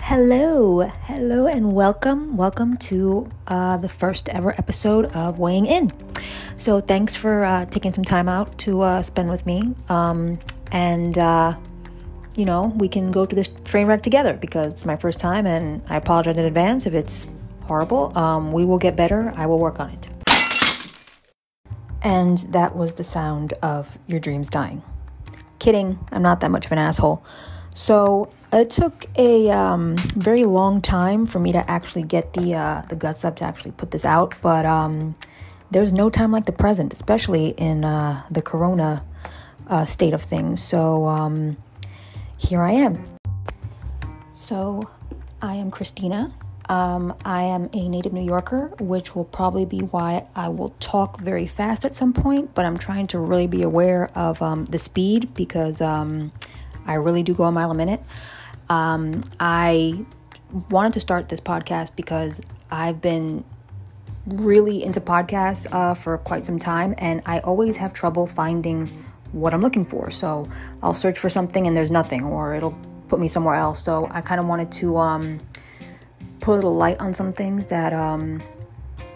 Hello, hello, and welcome, welcome to uh, the first ever episode of Weighing In. So, thanks for uh, taking some time out to uh, spend with me. Um, and, uh, you know, we can go to this train wreck together because it's my first time, and I apologize in advance if it's horrible. Um, we will get better, I will work on it. And that was the sound of your dreams dying. Kidding, I'm not that much of an asshole. So it took a um, very long time for me to actually get the uh, the guts up to actually put this out, but um, there's no time like the present, especially in uh, the Corona uh, state of things. So um, here I am. So I am Christina. Um, I am a native New Yorker, which will probably be why I will talk very fast at some point. But I'm trying to really be aware of um, the speed because um, I really do go a mile a minute. Um, I wanted to start this podcast because I've been really into podcasts uh, for quite some time, and I always have trouble finding what I'm looking for. So I'll search for something and there's nothing, or it'll put me somewhere else. So I kind of wanted to um, put a little light on some things that um,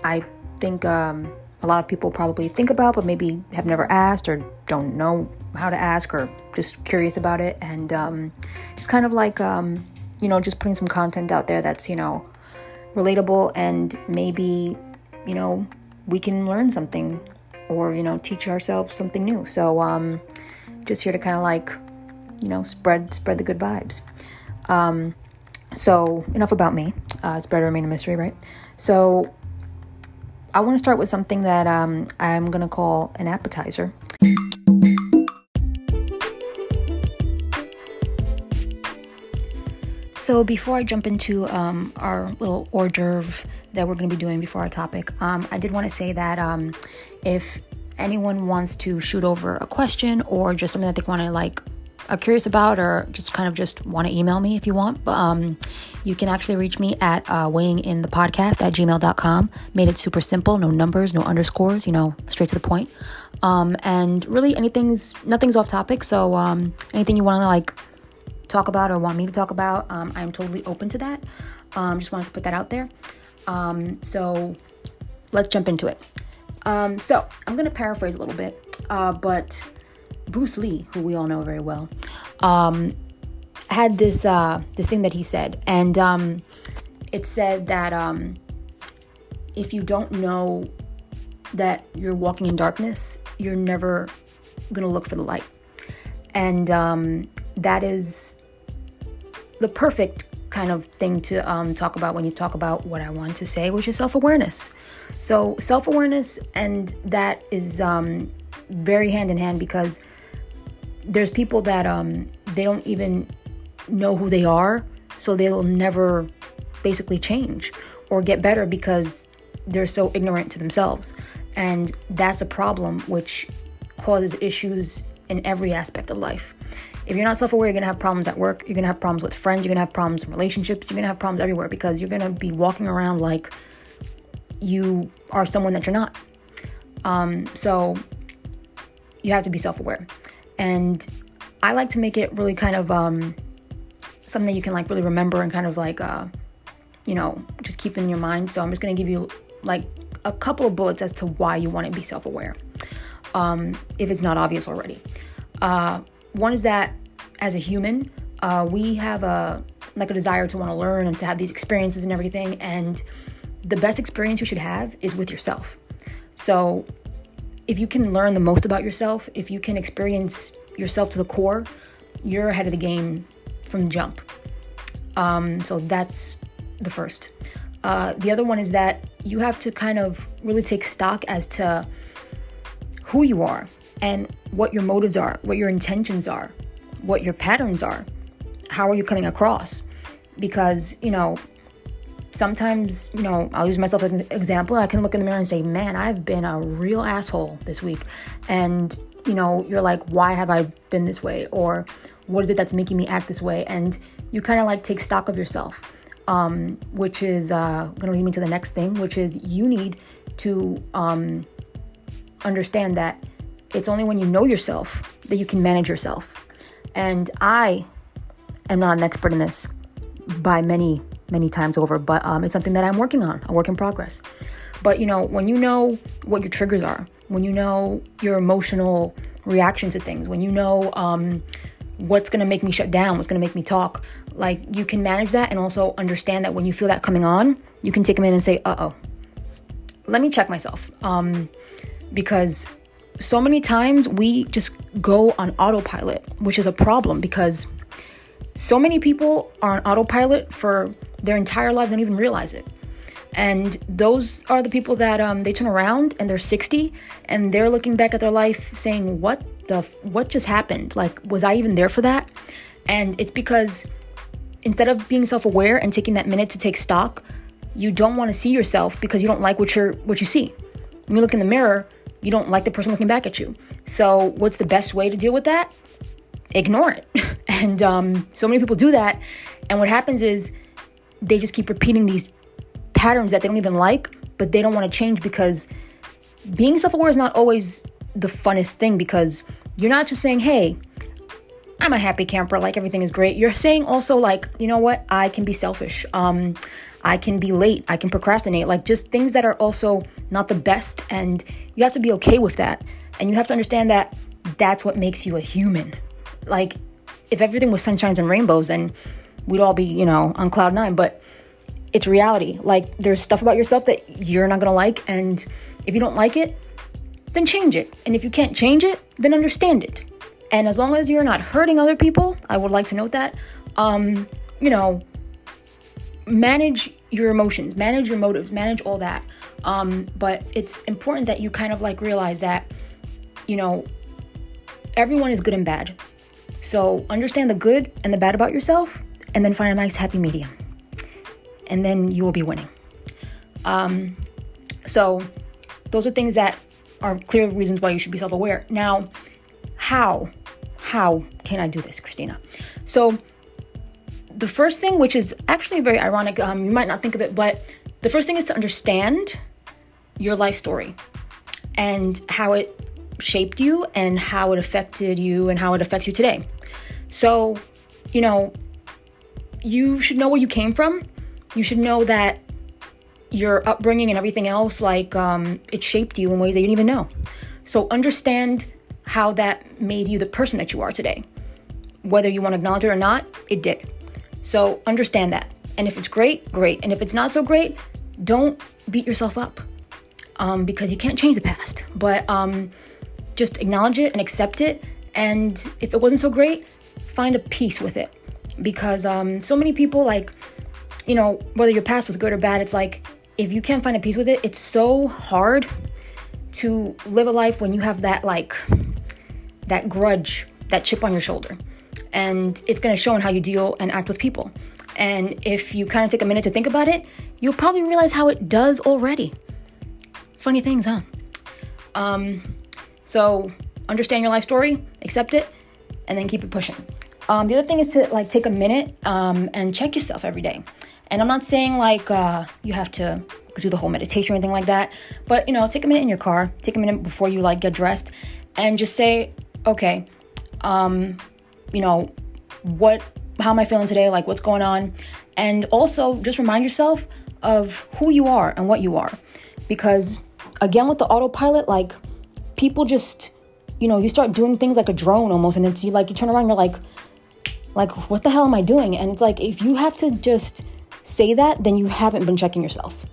I think um, a lot of people probably think about, but maybe have never asked or don't know how to ask or just curious about it. And um, just kind of like, um, you know, just putting some content out there that's, you know, relatable and maybe, you know, we can learn something or, you know, teach ourselves something new. So, um, just here to kind of like, you know, spread spread the good vibes. Um, so enough about me. Uh, it's better to remain a mystery, right? So I want to start with something that um, I'm gonna call an appetizer. So before I jump into um, our little hors d'oeuvre that we're going to be doing before our topic, um, I did want to say that um, if anyone wants to shoot over a question or just something that they want to like are curious about or just kind of just want to email me if you want but um, you can actually reach me at uh, podcast at gmail.com made it super simple no numbers no underscores you know straight to the point um, and really anything's nothing's off topic so um, anything you want to like talk about or want me to talk about, um, I'm totally open to that. Um, just wanted to put that out there. Um, so let's jump into it. Um, so I'm going to paraphrase a little bit, uh, but Bruce Lee, who we all know very well, um, had this uh, this thing that he said, and um, it said that if you don't know that you're walking in darkness, you're never to look for the light. And um, that is the perfect kind of thing to um, talk about when you talk about what I want to say, which is self awareness. So, self awareness, and that is um, very hand in hand because there's people that um, they don't even know who they are, so they'll never basically change or get better because they're so ignorant to themselves. And that's a problem which causes issues in every aspect of life. If you're not self aware, you're gonna have problems at work, you're gonna have problems with friends, you're gonna have problems in relationships, you're gonna have problems everywhere because you're gonna be walking around like you are someone that you're not. Um, so you have to be self aware. And I like to make it really kind of um, something you can like really remember and kind of like, uh, you know, just keep in your mind. So I'm just gonna give you like a couple of bullets as to why you want to be self aware, um, if it's not obvious already. Uh, one is that as a human, uh, we have a like a desire to want to learn and to have these experiences and everything. And the best experience you should have is with yourself. So if you can learn the most about yourself, if you can experience yourself to the core, you're ahead of the game from the jump. Um, so that's the first. Uh, the other one is that you have to kind of really take stock as to who you are and what your motives are, what your intentions are, what your patterns are. How are you coming across? Because, you know, sometimes, you know, I'll use myself as an example. I can look in the mirror and say, man, I've been a real asshole this week. And, you know, you're like, why have I been this way? Or what is it that's making me act this way? And you kind of like take stock of yourself, um, which is uh, going to lead me to the next thing, which is you need to um, understand that it's only when you know yourself that you can manage yourself. And I am not an expert in this by many, many times over, but um, it's something that I'm working on, a work in progress. But you know, when you know what your triggers are, when you know your emotional reaction to things, when you know um, what's gonna make me shut down, what's gonna make me talk, like you can manage that and also understand that when you feel that coming on, you can take them in and say, uh oh, let me check myself. Um, because so many times we just go on autopilot, which is a problem because so many people are on autopilot for their entire lives don't even realize it. And those are the people that um, they turn around and they're 60 and they're looking back at their life saying, "What the what just happened? Like, was I even there for that?" And it's because instead of being self-aware and taking that minute to take stock, you don't want to see yourself because you don't like what you're what you see. When you look in the mirror, you don't like the person looking back at you. So, what's the best way to deal with that? Ignore it. and um, so many people do that. And what happens is they just keep repeating these patterns that they don't even like, but they don't want to change because being self aware is not always the funnest thing because you're not just saying, hey, I'm a happy camper, like everything is great. You're saying also, like, you know what, I can be selfish. Um, I can be late. I can procrastinate. Like, just things that are also not the best. And you have to be okay with that. And you have to understand that that's what makes you a human. Like, if everything was sunshines and rainbows, then we'd all be, you know, on cloud nine. But it's reality. Like, there's stuff about yourself that you're not gonna like. And if you don't like it, then change it. And if you can't change it, then understand it. And as long as you're not hurting other people, I would like to note that, um, you know, manage your emotions, manage your motives, manage all that. Um, but it's important that you kind of like realize that, you know, everyone is good and bad. So understand the good and the bad about yourself and then find a nice happy medium. And then you will be winning. Um, so those are things that are clear reasons why you should be self-aware. Now, how? How can I do this, Christina? So the first thing, which is actually very ironic, um, you might not think of it, but the first thing is to understand your life story and how it shaped you and how it affected you and how it affects you today. So, you know, you should know where you came from. You should know that your upbringing and everything else, like, um, it shaped you in ways that you didn't even know. So, understand how that made you the person that you are today. Whether you want to acknowledge it or not, it did. So understand that. And if it's great, great. And if it's not so great, don't beat yourself up um, because you can't change the past. But um, just acknowledge it and accept it. And if it wasn't so great, find a peace with it. Because um, so many people, like, you know, whether your past was good or bad, it's like if you can't find a peace with it, it's so hard to live a life when you have that, like, that grudge, that chip on your shoulder and it's going to show in how you deal and act with people. And if you kind of take a minute to think about it, you'll probably realize how it does already. Funny things, huh? Um, so understand your life story, accept it, and then keep it pushing. Um, the other thing is to like take a minute um, and check yourself every day. And I'm not saying like uh, you have to do the whole meditation or anything like that, but you know, take a minute in your car, take a minute before you like get dressed, and just say, okay, um, you know, what how am I feeling today? Like what's going on? And also just remind yourself of who you are and what you are. Because again with the autopilot, like people just you know, you start doing things like a drone almost and it's you like you turn around you're like like what the hell am I doing? And it's like if you have to just say that, then you haven't been checking yourself.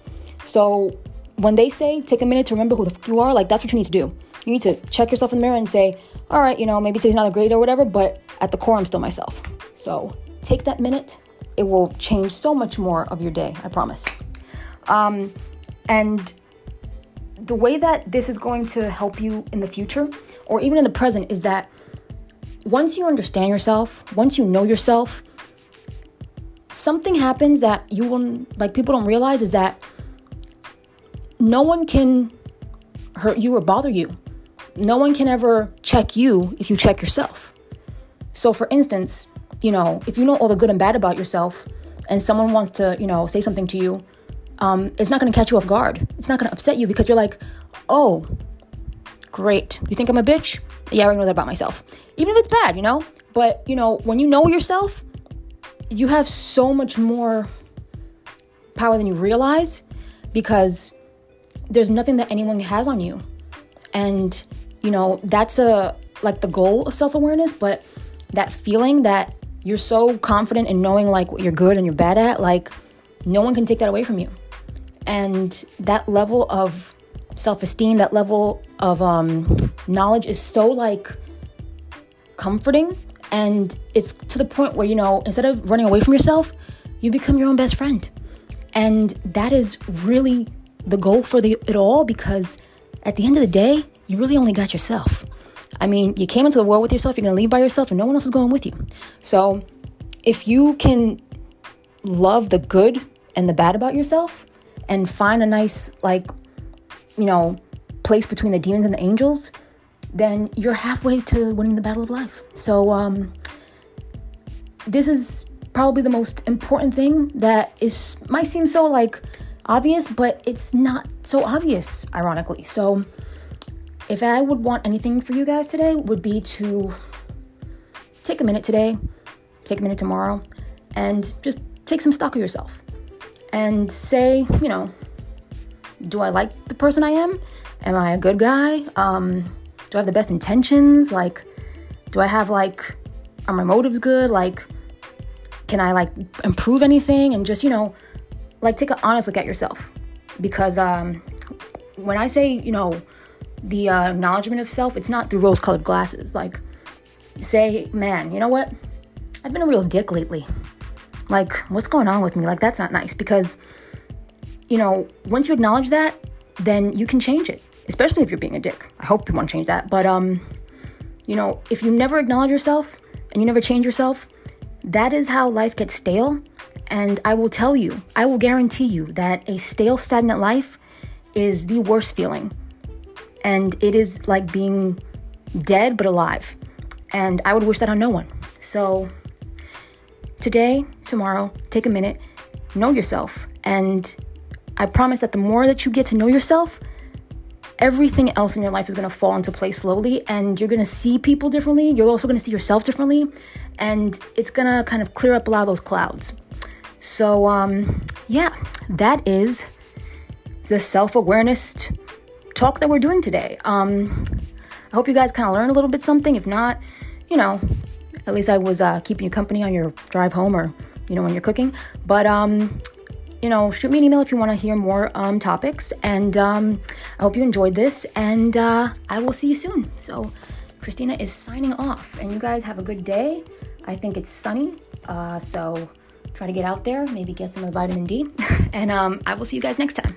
So when they say take a minute to remember who the fuck you are, like that's what you need to do. You need to check yourself in the mirror and say, all right, you know, maybe today's not a great day or whatever, but at the core, I'm still myself. So take that minute. It will change so much more of your day, I promise. Um, and the way that this is going to help you in the future or even in the present is that once you understand yourself, once you know yourself, something happens that you won't like people don't realize is that no one can hurt you or bother you no one can ever check you if you check yourself. So, for instance, you know, if you know all the good and bad about yourself and someone wants to, you know, say something to you, um, it's not going to catch you off guard. It's not going to upset you because you're like, oh, Great. You think I'm a bitch? Yeah, I already know that about myself. Even if it's bad, you know? But, you know, when you know yourself, you have so much more power than you realize because there's nothing that anyone has on you. And, you know, that's a like the goal of self-awareness, but that feeling that you're so confident in knowing like what you're good and you're bad at, like no one can take that away from you. And that level of self-esteem, that level of um, knowledge is so like comforting. And it's to the point where you know instead of running away from yourself you become your own best friend. And that is really the goal for the, it all because at the end of the day you really only got yourself. I mean you came into the world with yourself you're going to leave by yourself and no one else is going with you. So if you can love the good and the bad about yourself and find a nice like you know place between the demons and the angels then you're halfway to winning the battle of life. So, um, this is probably the most important thing that is might seem so like obvious, but it's not so obvious, ironically. So, if I would want anything for you guys today, would be to take a minute today, take a minute tomorrow, and just take some stock of yourself and say, you know, do I like the person I am? Am I a good guy? Um, do I have the best intentions? Like, do I have like, are my motives good? Like, can I like improve anything? And just, you know, like take an honest look at yourself. Because um, when I say, you know, the uh, acknowledgement of self, it's not through rose colored glasses. Like, say, man, you know what? I've been a real dick lately. Like, what's going on with me? Like, that's not nice. Because, you know, once you acknowledge that, then you can change it especially if you're being a dick. I hope you want to change that. But um, you know, if you never acknowledge yourself and you never change yourself, that is how life gets stale. And I will tell you, I will guarantee you that a stale, stagnant life is the worst feeling. And it is like being dead but alive. And I would wish that on no one. So today, tomorrow, take a minute, know yourself. And I promise that the more that you get to know yourself, everything else in your life is going to fall into place slowly and you're going to see people differently. You're also going to see yourself differently and it's going to kind of clear up a lot of those clouds. So, um, yeah, that is the self awareness talk that we're doing today. Um, I hope you guys kind of learned a little bit something. If not, you know, at least I was uh, keeping you company on your drive home or, you know, when you're cooking. But, um, you know, shoot me an email if you want to hear more um, topics. And um, I hope you enjoyed this, and uh, I will see you soon. So, Christina is signing off, and you guys have a good day. I think it's sunny, uh, so try to get out there, maybe get some of the vitamin D, and um, I will see you guys next time.